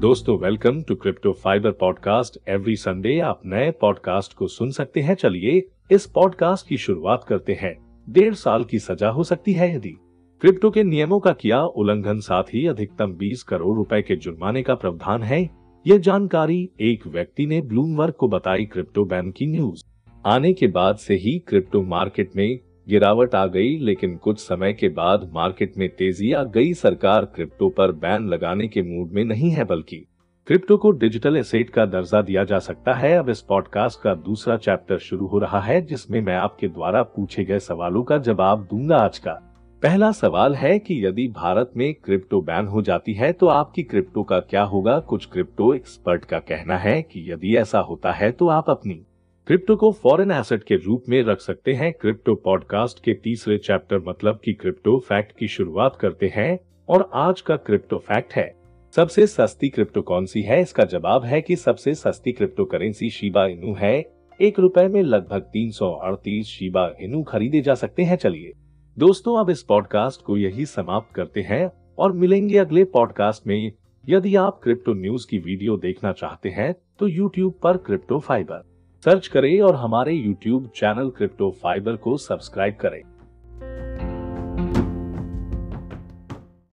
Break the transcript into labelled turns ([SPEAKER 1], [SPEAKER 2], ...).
[SPEAKER 1] दोस्तों welcome to Crypto Fiber podcast every Sunday आप नए पॉडकास्ट को सुन सकते हैं। चलिए इस पॉडकास्ट की शुरुआत करते हैं। डेढ़ साल की सजा हो सकती है यदि। क्रिप्टो के नियमों का किया उल्लंघन साथ ही अधिकतम 20 करोड़ रुपए के जुर्माने का प्रावधान है। यह जानकारी एक व्यक्ति ने ब्लूमवर्ग को बताई क्रिप्टो बैन की न्यूज़ आने के बाद से ही क्रिप्टो मार्केट में गिरावट आ गई, लेकिन कुछ समय के बाद मार्केट में तेज़ी आ गई। सरकार क्रिप्टो पर बैन लगाने के मूड में नहीं है बल्कि क्रिप्टो को डिजिटल एसेट का दर्जा दिया जा सकता है। अब इस पॉडकास्ट का दूसरा चैप्टर शुरू हो रहा है, जिसमें मैं आपके द्वारा पूछे गए सवालों का जवाब दूँगा आज का। पहला सवाल है कि यदि भारत में क्रिप्टो बैन हो जाती है तो आपकी क्रिप्टो का क्या होगा? कुछ क्रिप्टो एक्सपर्ट का कहना है कि यदि ऐसा होता है तो आप अपनी क्रिप्टो को फॉरेन एसेट के रूप में रख सकते हैं। क्रिप्टो पॉडकास्ट के तीसरे चैप्टर मतलब की क्रिप्टो फैक्ट की शुरुआत करते हैं और आज का क्रिप्टो फैक्ट है। सबसे सस्ती क्रिप्टो कौन सी है? इसका जवाब है कि सबसे सस्ती क्रिप्टो करेंसी शिबा इनू है। एक रुपए में लगभग तीन सौ अड़तीस शिबा इनू खरीदे जा सकते हैं। चलिए, दोस्तों, अब इस पॉडकास्ट को यही समाप्त करते हैं और मिलेंगे अगले पॉडकास्ट में। यदि आप क्रिप्टो न्यूज़ की वीडियो देखना चाहते हैं तो यूट्यूब पर क्रिप्टो फाइबर। सर्च करें और हमारे YouTube चैनल क्रिप्टो फाइबर को सब्सक्राइब करें।